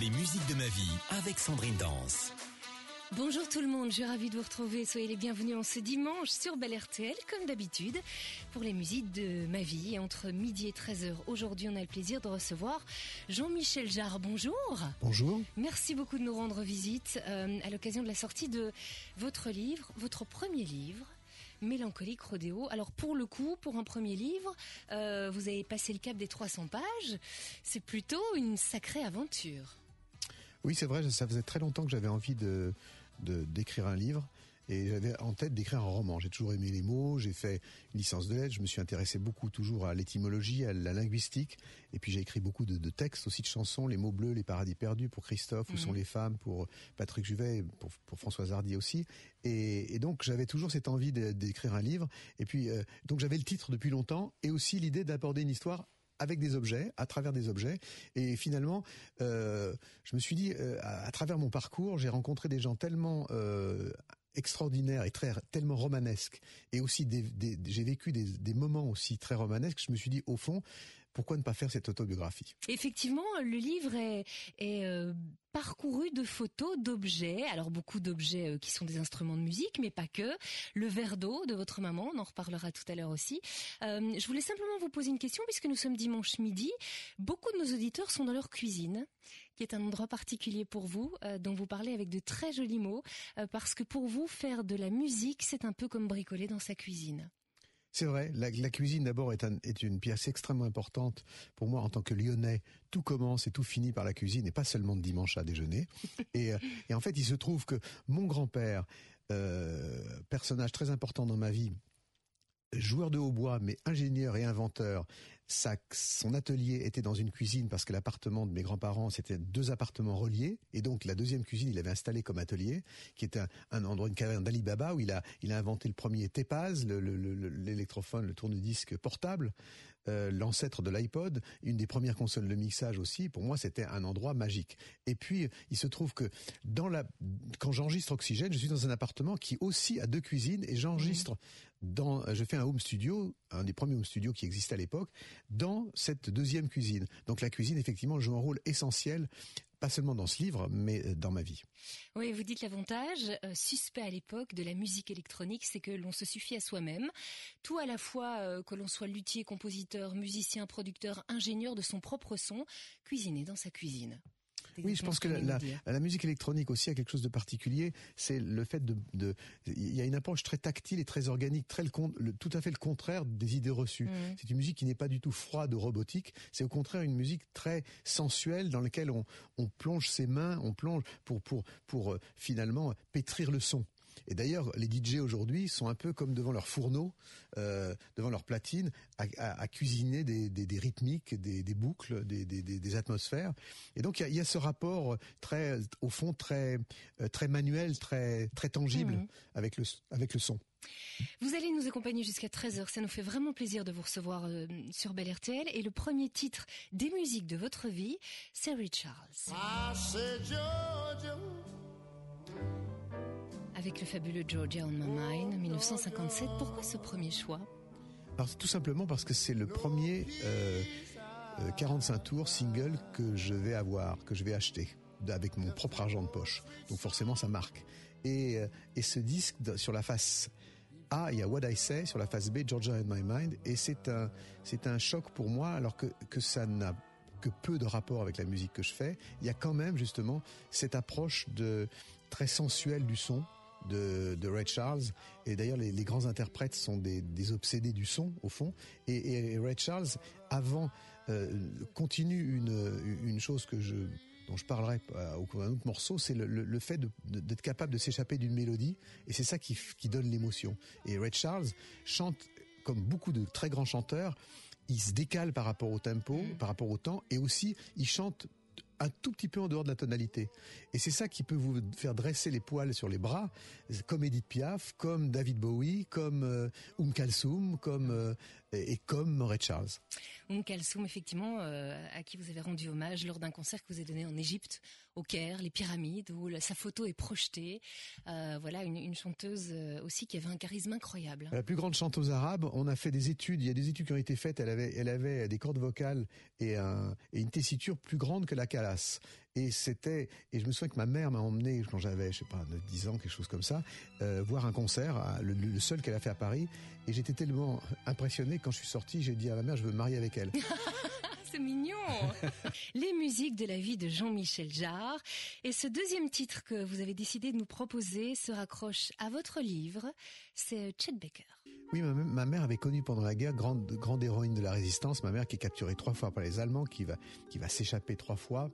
Les musiques de ma vie avec Sandrine Danse. Bonjour tout le monde, je suis ravie de vous retrouver. Soyez les bienvenus en ce dimanche sur Bel RTL, comme d'habitude, pour les musiques de ma vie. Entre midi et 13h, aujourd'hui, on a le plaisir de recevoir Jean-Michel Jarre. Bonjour. Bonjour. Merci beaucoup de nous rendre visite euh, à l'occasion de la sortie de votre livre, votre premier livre. Mélancolique Rodéo. Alors pour le coup, pour un premier livre, euh, vous avez passé le cap des 300 pages. C'est plutôt une sacrée aventure. Oui, c'est vrai, ça faisait très longtemps que j'avais envie de d'écrire un livre. Et j'avais en tête d'écrire un roman. J'ai toujours aimé les mots, j'ai fait une licence de lettres, je me suis intéressé beaucoup toujours à l'étymologie, à la linguistique. Et puis j'ai écrit beaucoup de, textes, aussi de chansons, les mots bleus, les paradis perdus pour Christophe, où sont mhm. les femmes pour Patrick Juvet, pour, pour Françoise Hardy aussi. Et, donc j'avais toujours cette envie d'écrire un livre. Et puis euh, donc j'avais le titre depuis longtemps et aussi l'idée d'aborder une histoire avec des objets, à travers des objets. Et finalement, euh, je me suis dit, euh, à, travers mon parcours, j'ai rencontré des gens tellement euh, extraordinaires et très tellement romanesques, et aussi j'ai vécu des, des, moments aussi très romanesques. Je me suis dit, au fond, pourquoi ne pas faire cette autobiographie? Effectivement, le livre est, euh, parcouru de photos d'objets. Alors beaucoup d'objets euh, qui sont des instruments de musique, mais pas que. Le verre d'eau de votre maman, on en reparlera tout à l'heure aussi. Euh, je voulais simplement vous poser une question puisque nous sommes dimanche midi. Beaucoup de nos auditeurs sont dans leur cuisine, qui est un endroit particulier pour vous, dont vous parlez avec de très jolis mots, parce que pour vous, faire de la musique, c'est un peu comme bricoler dans sa cuisine. C'est vrai, la, cuisine d'abord est, est, une pièce extrêmement importante pour moi en tant que lyonnais. Tout commence et tout finit par la cuisine et pas seulement de dimanche à déjeuner. et, euh, et en fait, il se trouve que mon grand-père, euh, personnage très important dans ma vie, joueur de hautbois, mais ingénieur et inventeur. Son atelier était dans une cuisine parce que l'appartement de mes grands-parents, c'était deux appartements reliés. Et donc, la deuxième cuisine, il avait installé comme atelier, qui était un, endroit, une caverne d'Ali Baba, où il a, inventé le premier Tepaz, l'électrophone, le, le, tourne-disque portable, euh, l'ancêtre de l'iPod, une des premières consoles de mixage aussi. Pour moi, c'était un endroit magique. Et puis, il se trouve que dans la, quand j'enregistre Oxygène, je suis dans un appartement qui aussi a deux cuisines et j'enregistre dans, je fais un home studio, un des premiers home studios qui existait à l'époque, dans cette deuxième cuisine. Donc la cuisine, effectivement, joue un rôle essentiel pas seulement dans ce livre, mais euh, dans ma vie. Oui, vous dites l'avantage euh, suspect à l'époque de la musique électronique, c'est que l'on se suffit à soi-même, tout à la fois euh, que l'on soit luthier, compositeur, musicien, producteur, ingénieur de son propre son, cuisiner dans sa cuisine. Oui, je pense que la, la, musique électronique aussi a quelque chose de particulier. C'est le fait de, de, il y a une approche très tactile et très organique, très le, tout à fait le contraire des idées reçues. Mm. C'est une musique qui n'est pas du tout froide ou robotique. C'est au contraire une musique très sensuelle dans laquelle on, on plonge ses mains, on plonge pour pour pour euh, finalement pétrir le son. Et d'ailleurs, les DJ aujourd'hui sont un peu comme devant leur fourneau, euh, devant leur platine, à, à, à cuisiner des, des, des, rythmiques, des, des boucles, des, des, atmosphères. Et donc il y a, y a, ce rapport très, au fond, très, euh, très manuel, très, très tangible mmh. avec le, avec le son. Vous allez nous accompagner jusqu'à 13h. Ça nous fait vraiment plaisir de vous recevoir euh, sur Bel RTL. Et le premier titre des musiques de votre vie, c'est Richard. Avec le fabuleux Georgia on My Mind, 1957. Pourquoi ce premier choix? Tout simplement parce que c'est le premier euh, 45 euh, tours single que je vais avoir, que je vais acheter avec mon propre argent de poche. Donc forcément ça marque. Et, euh, et ce disque sur la face A, il y a What I Say, sur la face B, Georgia in My Mind, et c'est un c'est un choc pour moi alors que que ça n'a que peu de rapport avec la musique que je fais. Il y a quand même justement cette approche de très sensuelle du son de, de Ray Charles. Et d'ailleurs, les, les, grands interprètes sont des, des, obsédés du son, au fond. Et, et Ray Charles, avant, euh, continue une, une chose que je dont je parlerai euh, au cours d'un autre morceau, c'est le, le, fait d'être capable de s'échapper d'une mélodie, et c'est ça qui, qui donne l'émotion. Et Ray Charles chante comme beaucoup de très grands chanteurs, il se décale par rapport au tempo, par rapport au temps, et aussi il chante un tout petit peu en dehors de la tonalité. Et c'est ça qui peut vous faire dresser les poils sur les bras, comme Edith Piaf, comme David Bowie, comme euh, Um Kalsoum, comme euh, et comme Ray Charles. Um Kalsoum, effectivement, euh, à qui vous avez rendu hommage lors d'un concert que vous avez donné en Égypte, au Caire, les pyramides, où sa photo est projetée. Euh, voilà, une, une, chanteuse aussi qui avait un charisme incroyable. La plus grande chanteuse arabe. On a fait des études. Il y a des études qui ont été faites. Elle avait, elle avait des cordes vocales et, un, et une tessiture plus grande que la cala Et c'était, et je me souviens que ma mère m'a emmené quand j'avais, je sais pas, 10 ans, quelque chose comme ça, euh, voir un concert, le, le seul qu'elle a fait à Paris. Et j'étais tellement impressionné quand je suis sorti, j'ai dit à ma mère, je veux me marier avec elle. c'est mignon. Les musiques de la vie de Jean-Michel Jarre. Et ce deuxième titre que vous avez décidé de nous proposer se raccroche à votre livre. C'est Chet Baker. Oui, ma, mère avait connu pendant la guerre grande, grande héroïne de la résistance. Ma mère qui est capturée trois fois par les Allemands, qui va, qui va s'échapper trois fois.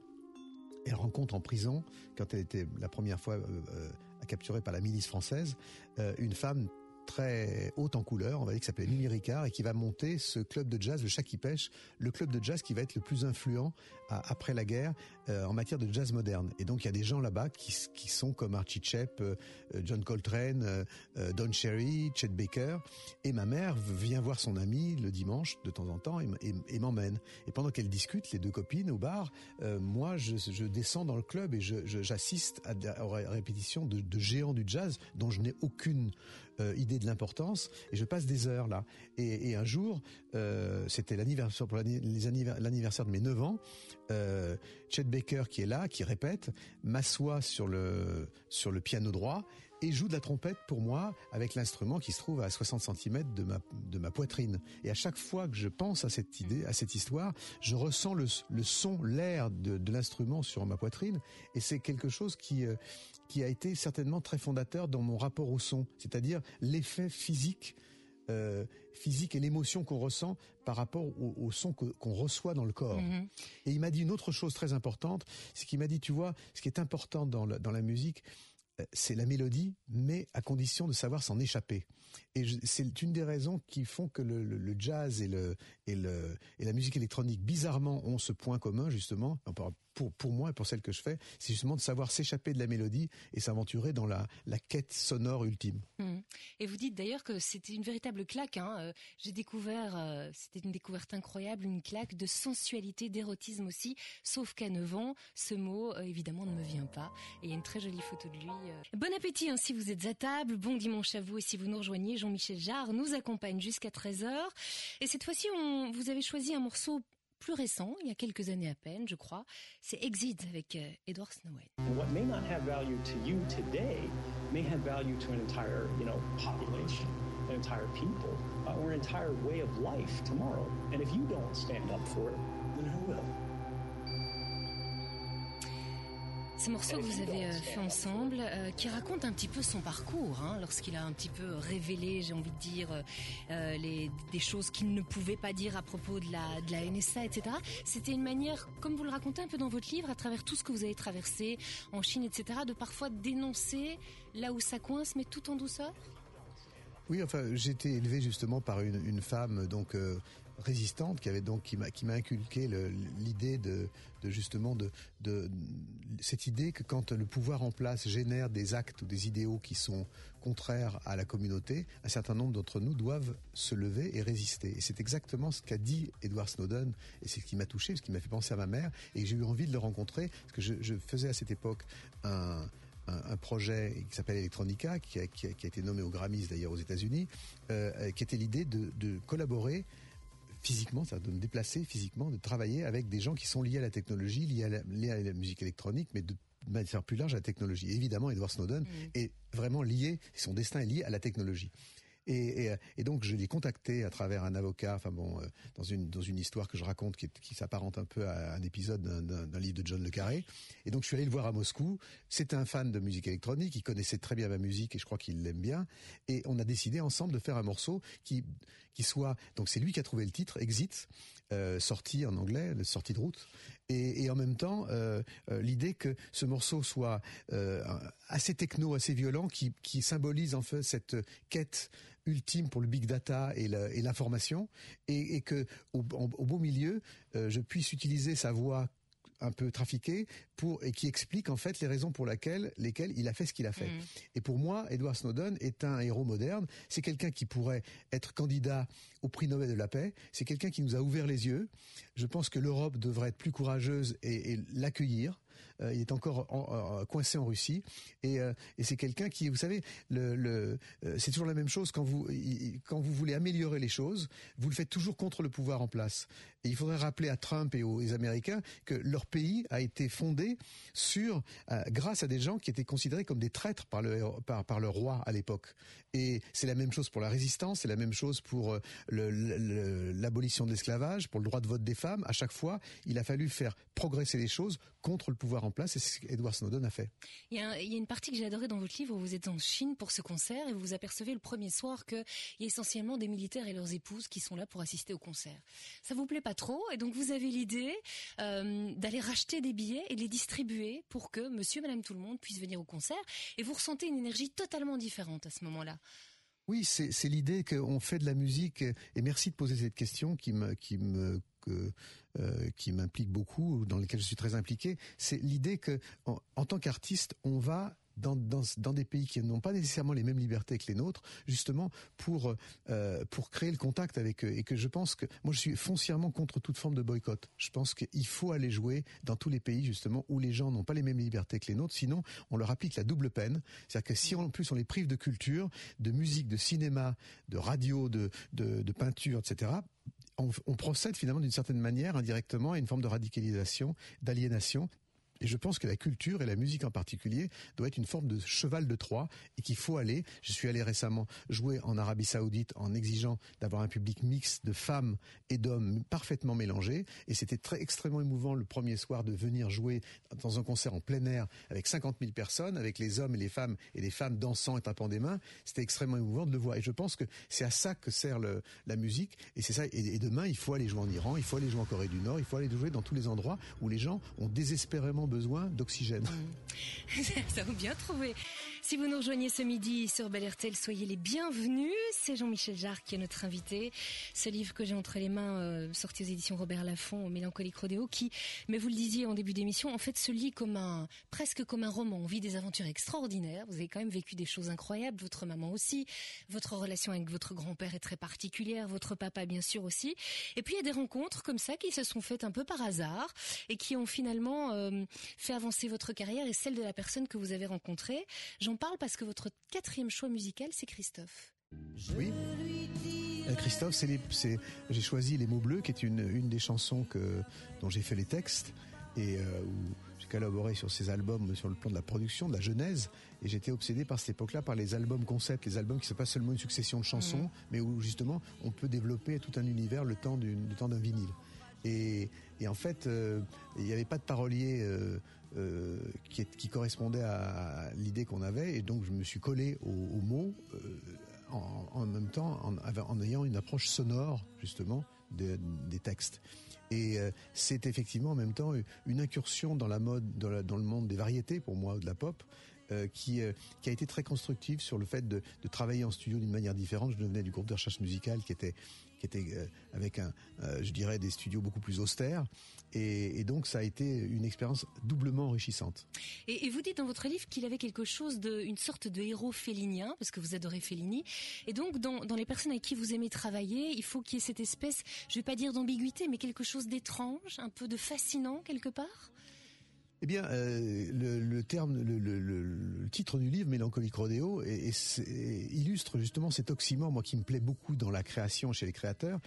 Elle rencontre en prison, quand elle était la première fois euh, euh, capturée par la milice française, euh, une femme très haute en couleur, on va dire, qui s'appelait Mimi Ricard et qui va monter ce club de jazz, le Chat qui pêche, le club de jazz qui va être le plus influent après la guerre euh, en matière de jazz moderne. Et donc il y a des gens là-bas qui, sont comme Archie Shepp, euh, John Coltrane, euh, Don Cherry, Chet Baker. Et ma mère vient voir son ami le dimanche de temps en temps et, m'emmène. Et pendant qu'elle discute, les deux copines au bar, moi je, descends dans le club et j'assiste à, à, aux répétitions de, de géants du jazz dont je n'ai aucune euh, idée de l'importance et je passe des heures là. Et, un jour, euh, c'était l'anniversaire pour l'anniversaire de mes 9 ans, euh, Chet Baker qui est là, qui répète, m'assoit sur le sur le piano droit et joue de la trompette pour moi avec l'instrument qui se trouve à 60 cm de ma, de ma poitrine. Et à chaque fois que je pense à cette idée, à cette histoire, je ressens le, le son, l'air de, de l'instrument sur ma poitrine. Et c'est quelque chose qui, euh, qui a été certainement très fondateur dans mon rapport au son, c'est-à-dire l'effet physique euh, physique et l'émotion qu'on ressent par rapport au, au son qu'on reçoit dans le corps. Mm-hmm. Et il m'a dit une autre chose très importante, c'est qu'il m'a dit, tu vois, ce qui est important dans, dans la musique, c'est la mélodie, mais à condition de savoir s'en échapper. Et c'est une des raisons qui font que le, jazz et, le, et, la musique électronique, bizarrement, ont ce point commun, justement, pour, pour moi et pour celle que je fais, c'est justement de savoir s'échapper de la mélodie et s'aventurer dans la, la quête sonore ultime. Mmh. Et vous dites d'ailleurs que c'était une véritable claque. Hein. Euh, j'ai découvert, euh, c'était une découverte incroyable, une claque de sensualité, d'érotisme aussi, sauf qu'à 9 ans, ce mot, euh, évidemment, ne me vient pas. Et il y a une très jolie photo de lui. Bon appétit hein, si vous êtes à table, bon dimanche à vous et si vous nous rejoignez, Jean-Michel Jarre nous accompagne jusqu'à 13h. Et cette fois-ci, on, vous avez choisi un morceau plus récent, il y a quelques années à peine, je crois. C'est Exit avec euh, Edward Snowden. What may not have value to you today may have value to an entire, you know, population, an entire people, uh, or an entire way of life tomorrow. And if you don't stand up for it, Ce morceau que vous avez euh, fait ensemble, euh, qui raconte un petit peu son parcours, hein, lorsqu'il a un petit peu révélé, j'ai envie de dire, euh, des choses qu'il ne pouvait pas dire à propos de la, de la NSA, etc. C'était une manière, comme vous le racontez un peu dans votre livre, à travers tout ce que vous avez traversé en Chine, etc., de parfois dénoncer là où ça coince, mais tout en douceur? Oui, enfin, été élevé justement par une femme donc résistante qui avait donc qui m'a qui m'a inculqué l'idée de, justement de, cette idée que quand le pouvoir en place génère des actes ou des idéaux qui sont contraires à la communauté, un certain nombre d'entre nous doivent se lever et résister. Et c'est exactement ce qu'a dit Edward Snowden et c'est ce qui m'a touché, ce qui m'a fait penser à ma mère et j'ai eu envie de le rencontrer parce que je, faisais à cette époque un projet qui s'appelle Electronica, qui a, été nommé au Grammys d'ailleurs aux États-Unis, euh, qui était l'idée de collaborer physiquement, c'est-à-dire de me déplacer physiquement, de travailler avec des gens qui sont liés à la technologie, liés à la, musique électronique, mais de manière plus large à la technologie. évidemment, Edward Snowden mm. est vraiment lié, son destin est lié à la technologie. Et, et, donc je l'ai contacté à travers un avocat, enfin bon, euh, dans une dans une histoire que je raconte qui, qui s'apparente un peu à un épisode d'un livre de John le Carré. Et donc je suis allé le voir à Moscou. C'était un fan de musique électronique, il connaissait très bien ma musique et je crois qu'il l'aime bien. Et on a décidé ensemble de faire un morceau qui qui soit donc c'est lui qui a trouvé le titre Exit, euh, sorti en anglais, sortie de route. Et, en même temps, euh, euh, l'idée que ce morceau soit euh, assez techno, assez violent, qui, qui symbolise en fait cette quête ultime pour le big data et l'information, et, que au, au beau milieu, je puisse utiliser sa voix un peu trafiquée pour et qui explique en fait les raisons pour laquelle lesquelles il a fait ce qu'il a fait. Mm. Et pour moi, Edward Snowden est un héros moderne. C'est quelqu'un qui pourrait être candidat au prix Nobel de la paix. C'est quelqu'un qui nous a ouvert les yeux. Je pense que l'Europe devrait être plus courageuse et, et l'accueillir. Euh, il est encore en, coincé en Russie et, euh, et c'est quelqu'un qui, vous savez, le, le euh, c'est toujours la même chose quand vous quand vous voulez améliorer les choses, vous le faites toujours contre le pouvoir en place. Et il faudrait rappeler à Trump et aux Américains que leur pays a été fondé sur, grâce à des gens qui étaient considérés comme des traîtres par le, par, par le roi à l'époque. Et c'est la même chose pour la résistance, c'est la même chose pour l'abolition de l'esclavage, pour le droit de vote des femmes. À chaque fois, il a fallu faire progresser les choses contre le pouvoir en place, et c'est ce qu'Edward Snowden a fait. Il y a, il y a une partie que j'ai adorée dans votre livre où vous êtes en Chine pour ce concert et vous vous apercevez le premier soir qu'il y a essentiellement des militaires et leurs épouses qui sont là pour assister au concert. Ça vous plaît pas trop et donc vous avez l'idée euh, d'aller racheter des billets et de les distribuer pour que monsieur, madame, tout le monde puisse venir au concert et vous ressentez une énergie totalement différente à ce moment-là. Oui, c'est l'idée qu'on fait de la musique et merci de poser cette question qui me qui me euh, qui m'implique beaucoup, dans lequel je suis très impliqué. C'est l'idée que en tant qu'artiste, on va dans, des pays qui n'ont pas nécessairement les mêmes libertés que les nôtres, justement pour euh, pour créer le contact avec eux. Et que je pense que moi je suis foncièrement contre toute forme de boycott. Je pense qu'il faut aller jouer dans tous les pays justement où les gens n'ont pas les mêmes libertés que les nôtres. Sinon, on leur applique la double peine. C'est-à-dire que si en plus on les prive de culture, de musique, de cinéma, de radio, de peinture, etc on, procède finalement d'une certaine manière indirectement à une forme de radicalisation, d'aliénation et je pense que la culture et la musique en particulier doit être une forme de cheval de Troie et qu'il faut aller. Je suis allé récemment jouer en Arabie Saoudite en exigeant d'avoir un public mixte de femmes et d'hommes parfaitement mélangés. Et c'était très extrêmement émouvant le premier soir de venir jouer dans un concert en plein air avec 50 000 personnes, avec les hommes et les femmes et les femmes dansant et tapant des mains. C'était extrêmement émouvant de le voir. Et je pense que c'est à ça que sert la musique. Et c'est ça. Et demain, il faut aller jouer en Iran, il faut aller jouer en Corée du Nord, il faut aller jouer dans tous les endroits où les gens ont désespérément besoin d'oxygène. Ça vous bien trouvé. Si vous nous rejoignez ce midi sur Bel RTL, soyez les bienvenus. C'est Jean-Michel Jarre qui est notre invité. Ce livre que j'ai entre les mains, euh, sorti aux éditions Robert Laffont, au Mélancolique Rodéo, qui, mais vous le disiez en début d'émission, en fait se lit comme un, presque comme un roman. On vit des aventures extraordinaires. Vous avez quand même vécu des choses incroyables. Votre maman aussi. Votre relation avec votre grand-père est très particulière. Votre papa, bien sûr, aussi. Et puis il y a des rencontres comme ça qui se sont faites un peu par hasard et qui ont finalement euh, fait avancer votre carrière et celle de la personne que vous avez rencontrée. J'en parle parce que votre quatrième choix musical, c'est Christophe. Oui. Euh, Christophe, c'est j'ai choisi Les mots bleus, qui est une, une des chansons que, dont j'ai fait les textes et euh, où j'ai collaboré sur ces albums sur le plan de la production, de la genèse. Et j'étais obsédé par cette époque-là par les albums concept, les albums qui ne sont pas seulement une succession de chansons, mmh. mais où justement on peut développer tout un univers le temps d'un vinyle. Et, et, en fait, euh, il n'y avait pas de parolier euh, euh, qui, correspondait à, l'idée qu'on avait, et donc je me suis collé aux, aux mots euh, en, même temps en, ayant une approche sonore justement de, des textes. Et euh, c'est effectivement en même temps une incursion dans la mode, dans, le monde des variétés pour moi, de la pop. Euh, qui, euh, qui a été très constructive sur le fait de, travailler en studio d'une manière différente. Je venais du groupe de recherche musicale qui était euh, avec un, je dirais, des studios beaucoup plus austères. Et, donc ça a été une expérience doublement enrichissante. Et, vous dites dans votre livre qu'il avait quelque chose de, une sorte de héros félinien, parce que vous adorez Fellini. Et donc dans, les personnes avec qui vous aimez travailler, il faut qu'il y ait cette espèce, je vais pas dire d'ambiguïté, mais quelque chose d'étrange, un peu de fascinant quelque part? Eh bien, euh, le, terme, le, titre du livre, Mélancolique Rodéo, et, et illustre justement cet oxymore, moi qui me plaît beaucoup dans la création chez les créateurs,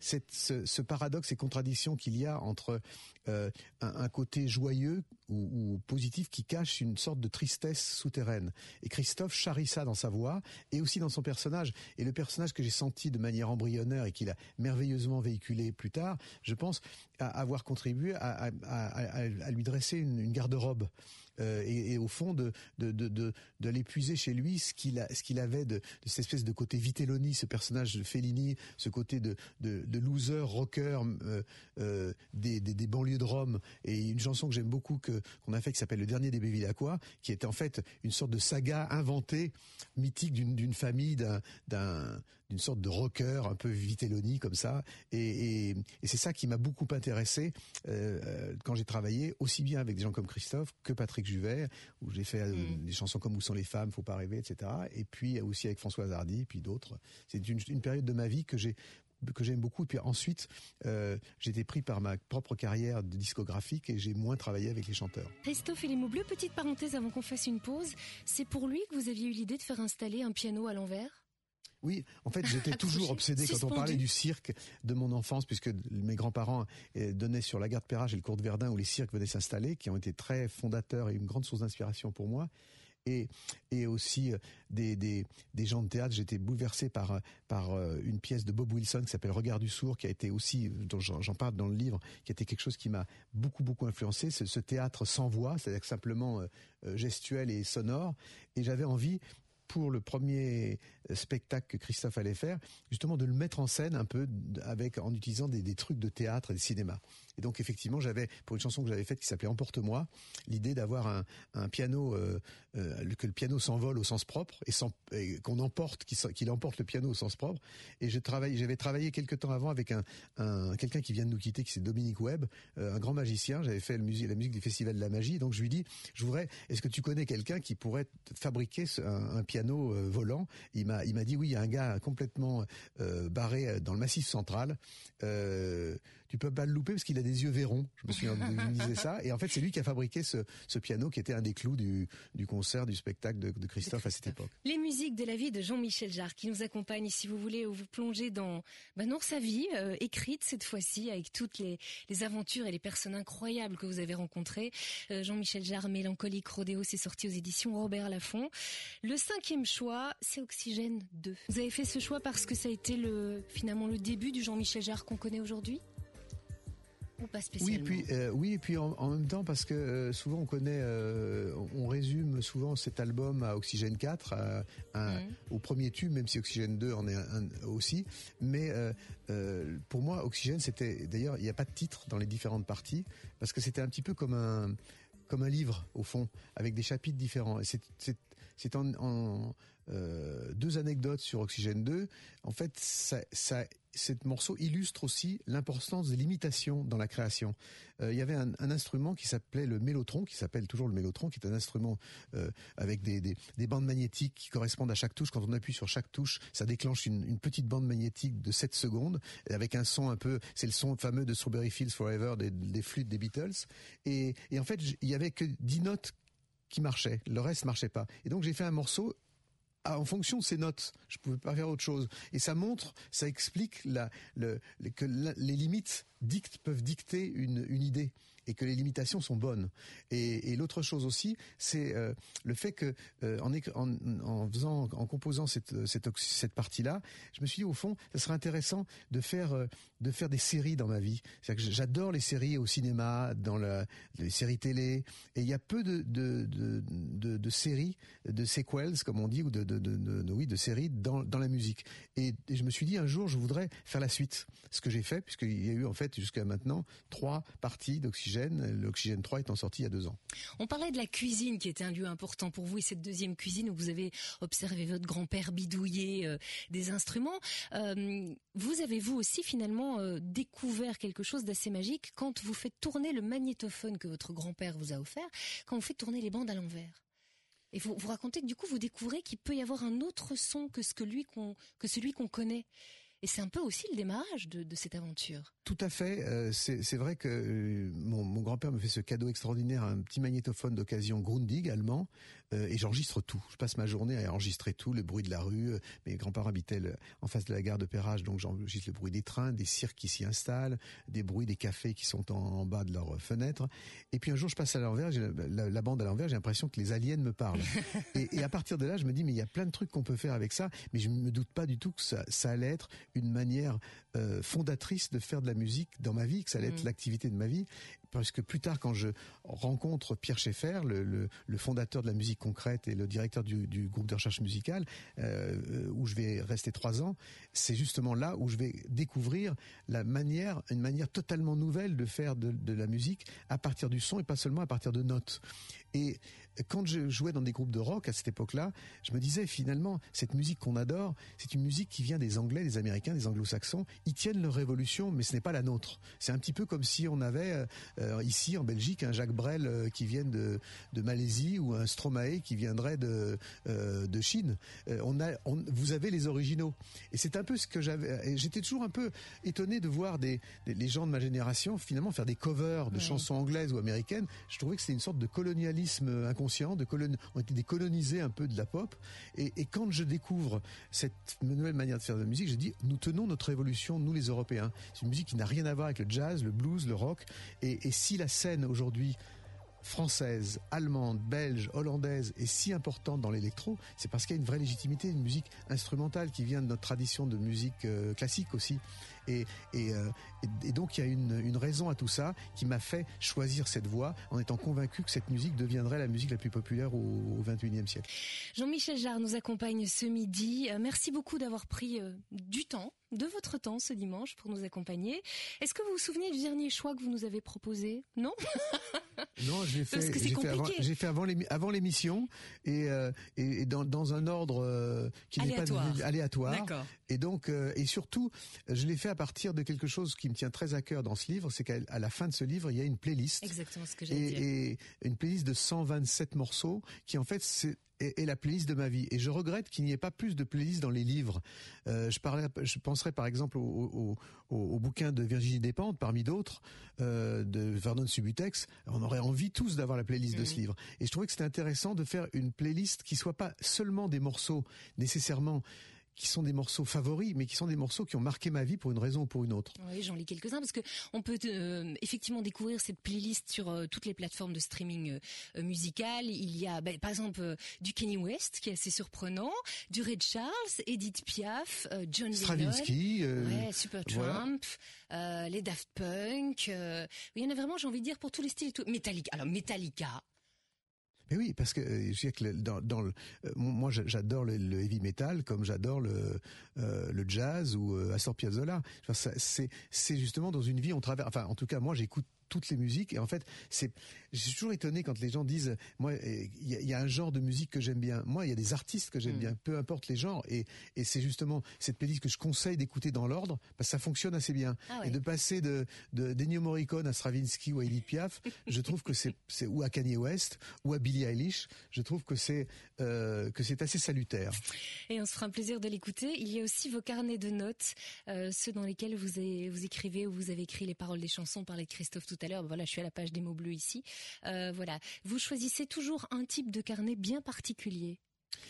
cette, ce, paradoxe et contradiction qu'il y a entre euh, un, côté joyeux ou, positif qui cache une sorte de tristesse souterraine. Et Christophe charrie ça dans sa voix et aussi dans son personnage. Et le personnage que j'ai senti de manière embryonnaire et qu'il a merveilleusement véhiculé plus tard, je pense à avoir contribué à, lui dresser une garde-robe euh, et, au fond de de de de, l'épuiser chez lui ce qu'il a ce qu'il avait de, cette espèce de côté Vitelloni, ce personnage de Fellini, ce côté de de, loser rocker euh, euh, des, des, banlieues de Rome. Et une chanson que j'aime beaucoup que qu'on a fait qui s'appelle Le dernier des Bevilacqua, qui est en fait une sorte de saga inventée mythique d'une d'une famille d'un d'une sorte de rocker un peu Vitelloni comme ça et, et, et c'est ça qui m'a beaucoup intéressé euh, quand j'ai travaillé aussi bien avec des gens comme Christophe que Patrick Juvet, où j'ai fait mmh. des chansons comme Où sont les femmes, Faut pas rêver, etc. Et puis aussi avec Françoise Hardy, puis d'autres. C'est une, une, période de ma vie que j'ai que j'aime beaucoup. Et puis ensuite, euh, j'ai été pris par ma propre carrière de discographique et j'ai moins travaillé avec les chanteurs. Christophe et les mots bleus, petite parenthèse avant qu'on fasse une pause, c'est pour lui que vous aviez eu l'idée de faire installer un piano à l'envers? Oui, en fait, j'étais toujours obsédé quand on parlait du cirque de mon enfance, puisque mes grands-parents eh, donnaient sur la gare de Perrage et le cours de Verdun où les cirques venaient s'installer, qui ont été très fondateurs et une grande source d'inspiration pour moi et, et aussi euh, des, des, des gens de théâtre. J'étais bouleversé par, par euh, une pièce de Bob Wilson qui s'appelle Regard du sourd, qui a été aussi, dont j'en parle dans le livre, qui a été quelque chose qui m'a beaucoup, beaucoup influencé. Ce, ce théâtre sans voix, c'est-à-dire simplement euh, gestuel et sonore. Et j'avais envie pour le premier spectacle que Christophe allait faire, justement de le mettre en scène un peu avec en utilisant des, des trucs de théâtre et de cinéma. Et donc effectivement, j'avais pour une chanson que j'avais faite qui s'appelait Emporte-moi, l'idée d'avoir un, piano euh, euh, que le piano s'envole au sens propre et, qu'on emporte, qu'il emporte le piano au sens propre. Et j'avais travaillé quelques temps avant avec un, un quelqu'un qui vient de nous quitter, qui c'est Dominique Webb, euh, un grand magicien. J'avais fait la musique, du Festival de la Magie. Donc je lui dis, je voudrais, est-ce que tu connais quelqu'un qui pourrait fabriquer un, piano volant? Il m'a, il m'a dit oui, il y a un gars complètement barré dans le Massif central. Tu peux pas le louper parce qu'il a des yeux verrons. Je me souviens, il disait ça. Et en fait, c'est lui qui a fabriqué ce, ce, piano qui était un des clous du, du concert, du spectacle de, de Christophe, à cette époque. Les musiques de la vie de Jean-Michel Jarre qui nous accompagnent, si vous voulez, vous plonger dans, ben, dans sa vie, euh, écrite cette fois-ci, avec toutes les, les, aventures et les personnes incroyables que vous avez rencontrées. Euh, Jean-Michel Jarre, Mélancolique Rodéo, c'est sorti aux éditions Robert Laffont. Le cinquième choix, c'est Oxygène 2. Vous avez fait ce choix parce que ça a été le, finalement le début du Jean-Michel Jarre qu'on connaît aujourd'hui? Oui, puis euh, oui, et puis en, en, même temps parce que euh, souvent on connaît, euh, on résume souvent cet album à Oxygène 4, à, à, mmh. au premier tube, même si Oxygène 2 en est un, un aussi. Mais pour moi, Oxygène, c'était d'ailleurs, il n'y a pas de titre dans les différentes parties parce que c'était un petit peu comme un comme un livre au fond, avec des chapitres différents. C'est en, en euh, deux anecdotes sur Oxygène 2. En fait, ça, ça cet morceau illustre aussi l'importance des limitations dans la création. Euh, il y avait un, instrument qui s'appelait le mélotron, qui s'appelle toujours le mélotron, qui est un instrument euh, avec des, des, des, bandes magnétiques qui correspondent à chaque touche. Quand on appuie sur chaque touche, ça déclenche une, petite bande magnétique de 7 secondes, avec un son un peu, c'est le son fameux de Strawberry Fields Forever des, flûtes des Beatles. Et, en fait, il y avait que 10 notes qui marchaient, le reste marchait pas. Et donc j'ai fait un morceau en fonction de ces notes. Je pouvais pas faire autre chose. Et ça montre, ça explique que les limites peuvent dicter une idée et que les limitations sont bonnes. Et, l'autre chose aussi, c'est euh, le fait que euh, en, faisant, en composant cette, cette, partie-là, je me suis dit au fond, ça serait intéressant de faire euh, de faire des séries dans ma vie. Que j'adore les séries au cinéma, dans les séries télé, et il y a peu de séries, de sequels comme on dit, ou de, oui de séries dans, dans la musique. Et, et je me suis dit un jour, je voudrais faire la suite. Ce que j'ai fait, puisqu'il y a eu en fait jusqu'à maintenant trois parties d'Oxygène L'Oxygène 3 étant sorti il y a deux ans. On parlait de la cuisine qui était un lieu important pour vous et cette deuxième cuisine où vous avez observé votre grand-père bidouiller euh, des instruments. Euh, vous avez vous aussi finalement euh, découvert quelque chose d'assez magique quand vous faites tourner le magnétophone que votre grand-père vous a offert, quand vous faites tourner les bandes à l'envers. Et vous, vous racontez que du coup vous découvrez qu'il peut y avoir un autre son que celui qu'on connaît. Et c'est un peu aussi le démarrage de, cette aventure. Tout à fait. Euh, c'est vrai que euh, mon, mon grand-père me fait ce cadeau extraordinaire, un petit magnétophone d'occasion Grundig allemand, euh, et j'enregistre tout. Je passe ma journée à enregistrer tout, le bruit de la rue. Mes grands-parents habitaient le, en face de la gare de Perrage, donc j'enregistre le bruit des trains, des cirques qui s'y installent, des bruits des cafés qui sont en, en, bas de leurs fenêtres. Et puis un jour, je passe à l'envers, la, la, bande à l'envers, j'ai l'impression que les aliens me parlent. et, et, à partir de là, je me dis, mais il y a plein de trucs qu'on peut faire avec ça, mais je me doute pas du tout que ça, ça allait être une manière euh, fondatrice de faire de la musique dans ma vie, que ça allait être mmh. l'activité de ma vie parce que plus tard, quand je rencontre Pierre Schaeffer, le, fondateur de la musique concrète et le directeur du, groupe de recherche musicale, euh, où je vais rester trois ans, c'est justement là où je vais découvrir la manière, une manière totalement nouvelle de faire de, la musique à partir du son et pas seulement à partir de notes. Quand je jouais dans des groupes de rock à cette époque-là, je me disais finalement, cette musique qu'on adore, c'est une musique qui vient des Anglais, des Américains, des Anglo-Saxons. Ils tiennent leur révolution, mais ce n'est pas la nôtre. C'est un petit peu comme si on avait euh, ici en Belgique un Jacques Brel euh, qui vienne de, de Malaisie ou un Stromae qui viendrait de euh, de Chine. Euh, on a, on- vous avez les originaux. Et c'est un peu ce que j'avais. J'étais toujours un peu étonné de voir des, des- les gens de ma génération finalement faire des covers de Ouais. chansons anglaises ou américaines. Je trouvais que c'était une sorte de colonialisme inconscient, de colon, on était décolonisés un peu de la pop. Et, et quand je découvre cette nouvelle manière de faire de la musique, je dis nous tenons notre évolution, nous les Européens. C'est une musique qui n'a rien à voir avec le jazz, le blues, le rock. Et, et si la scène aujourd'hui française, allemande, belge, hollandaise est si importante dans l'électro, c'est parce qu'il y a une vraie légitimité, une musique instrumentale qui vient de notre tradition de musique euh, classique aussi. Et, et, euh, et- donc il y a une, une raison à tout ça qui m'a fait choisir cette voie en étant convaincu que cette musique deviendrait la musique la plus populaire au, au 21e siècle. Jean-Michel Jarre nous accompagne ce midi. Euh, Merci beaucoup d'avoir pris euh, du temps, de votre temps ce dimanche pour nous accompagner. Est-ce que vous vous souvenez du dernier choix que vous nous avez proposé? Non? Non, Parce fait. que J'ai fait avant, j'ai fait avant l'émi- avant l'émission et, euh, et, et dans, dans un ordre euh, qui n'est pas Aléatoire. D'accord. Et donc, euh, et surtout, je l'ai fait à partir de quelque chose qui me tient très à cœur dans ce livre, c'est qu'à la fin de ce livre, il y a une playlist. Exactement ce que j'allais dire. et, et une playlist de 127 morceaux qui en fait c'est est, est la playlist de ma vie et je regrette qu'il n'y ait pas plus de playlists dans les livres. Euh, je parlais, je penserais par exemple au, au, au, au bouquin de Virginie Despentes parmi d'autres euh, de Vernon Subutex. On aurait envie tous d'avoir la playlist de ce Mhm. livre et je trouvais que c'était intéressant de faire une playlist qui soit pas seulement des morceaux nécessairement qui sont des morceaux favoris, mais qui sont des morceaux qui ont marqué ma vie pour une raison ou pour une autre. Oui, j'en lis quelques-uns parce que on peut euh, effectivement découvrir cette playlist sur euh, toutes les plateformes de streaming euh, euh, musical. Il y a, ben, par exemple, du Kenny West qui est assez surprenant, du Ray Charles, Edith Piaf, John Lennon. Stravinsky, Ouais, Supertramp, les Daft Punk. il y en a vraiment, j'ai envie de dire, pour tous les styles et tout. Metallica. Alors Metallica. Mais oui, parce que euh, je dire que dans, dans le, euh, moi j'a- j'adore le, heavy metal comme j'adore le, euh, le jazz ou Astor Piazzolla. C'est c'est justement dans une vie on traverse. Enfin, en tout cas, moi j'écoute toutes les musiques et en fait c'est je suis toujours étonné quand les gens disent moi il y a, il y a un genre de musique que j'aime bien moi il y a des artistes que j'aime Mm. bien peu importe les genres et et c'est justement cette playlist que je conseille d'écouter dans l'ordre parce que ça fonctionne assez bien Ah ouais. et de passer de de d'Ennio Morricone à Stravinsky ou à Edith Piaf je trouve que c'est c'est ou à Kanye West ou à Billie Eilish je trouve que c'est euh, que c'est assez salutaire Et on se fera un plaisir de l'écouter. Il y a aussi vos carnets de notes, euh, ceux dans lesquels vous, avez- vous écrivez ou vous avez écrit les paroles des chansons. On parlait de Christophe tout à l'heure. Voilà, je suis à la page des mots bleus ici. Euh, voilà, vous choisissez toujours un type de carnet bien particulier.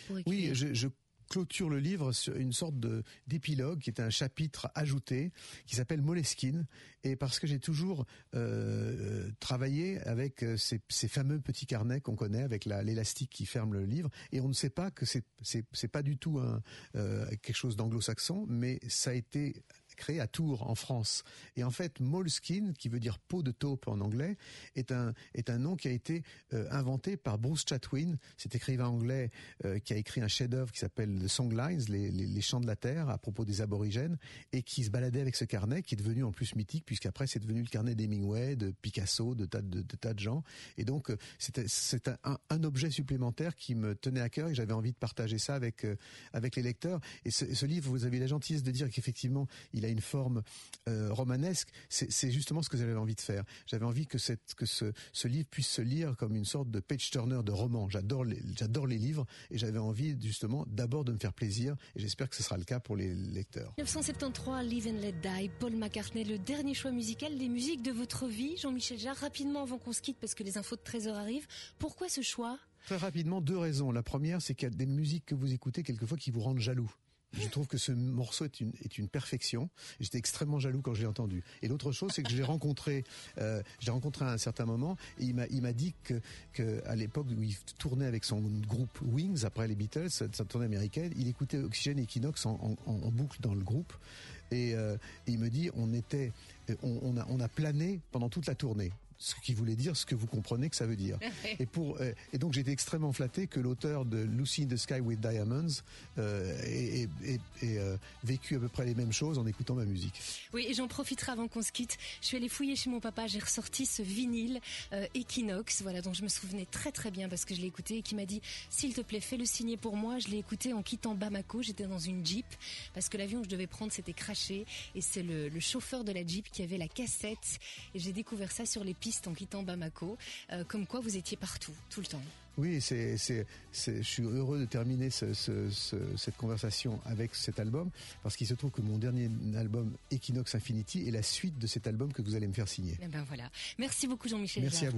pour Oui, je, je clôture le livre sur une sorte de d'épilogue qui est un chapitre ajouté qui s'appelle Moleskine et parce que j'ai toujours euh, travaillé avec euh, ces, ces fameux petits carnets qu'on connaît avec la- l'élastique qui ferme le livre et on ne sait pas que c'est c'est c'est pas du tout un euh, quelque chose d'anglo-saxon mais ça a été créé à Tours en France et en fait Moleskine qui veut dire peau de taupe en anglais est un est un nom qui a été euh, inventé par Bruce Chatwin cet écrivain anglais euh, qui a écrit un chef-d'œuvre qui s'appelle The Songlines, les, les, les chants de la terre à propos des aborigènes, et qui se baladait avec ce carnet, qui est devenu en plus mythique, puisqu'après c'est devenu le carnet d'Hemingway, de Picasso, de tas de, de tas de gens. Et donc euh, c'est un, un, un objet supplémentaire qui me tenait à cœur et j'avais envie de partager ça avec euh, avec les lecteurs. Et ce, ce livre, vous avez la gentillesse de dire qu'effectivement il a une forme euh, romanesque. C'est justement ce que j'avais envie de faire. J'avais envie que cette que ce, ce livre puisse se lire comme une sorte de page turner de roman. J'adore les j'adore les livres et j'avais envie justement d'abord de me faire plaisir et j'espère que ce sera le cas pour les lecteurs. 1973, Live and Let Die, Paul McCartney, le dernier choix musical des musiques de votre vie. Jean-Michel Jarre, rapidement avant qu'on se quitte parce que les infos de 13h arrivent. Pourquoi ce choix? Très rapidement, deux raisons. La première, c'est qu'il y a des musiques que vous écoutez quelquefois qui vous rendent jaloux. Je trouve que ce morceau est une, est une perfection. J'étais extrêmement jaloux quand je l'ai entendu. Et l'autre chose, c'est que je l'ai rencontré, euh, je l'ai rencontré à un certain moment, et il m'a, il m'a dit que, que à l'époque où il tournait avec son groupe Wings après les Beatles, sa, tournée américaine, il écoutait Oxygen Equinox en, boucle dans le groupe. Et, euh, et il me dit, on était, on, on a, on a plané pendant toute la tournée. Ce qui voulait dire ce que vous comprenez que ça veut dire. Et pour euh, et donc j'étais extrêmement flatté que l'auteur de Lucy in the Sky with Diamonds euh, ait, ait- ait- ait, euh, vécu à peu près les mêmes choses en écoutant ma musique. Oui, et j'en profiterai avant qu'on se quitte. Je suis allée fouiller chez mon papa, j'ai ressorti ce vinyle euh, Equinox, voilà, dont je me souvenais très très bien parce que je l'ai écouté et qui m'a dit s'il te plaît, fais-le signer pour moi. Je l'ai écouté en quittant Bamako, j'étais dans une Jeep parce que l'avion que je devais prendre s'était craché et c'est le, le chauffeur de la Jeep qui avait la cassette et j'ai découvert ça sur les pistes en quittant Bamako, euh, comme quoi vous étiez partout, tout le temps. Oui, c'est, c'est, je suis heureux de terminer ce, ce, ce, cette conversation avec cet album parce qu'il se trouve que mon dernier album Equinox Infinity est la suite de cet album que vous allez me faire signer. Eh ben voilà. Merci beaucoup Jean-Michel. Merci Jarre. à vous.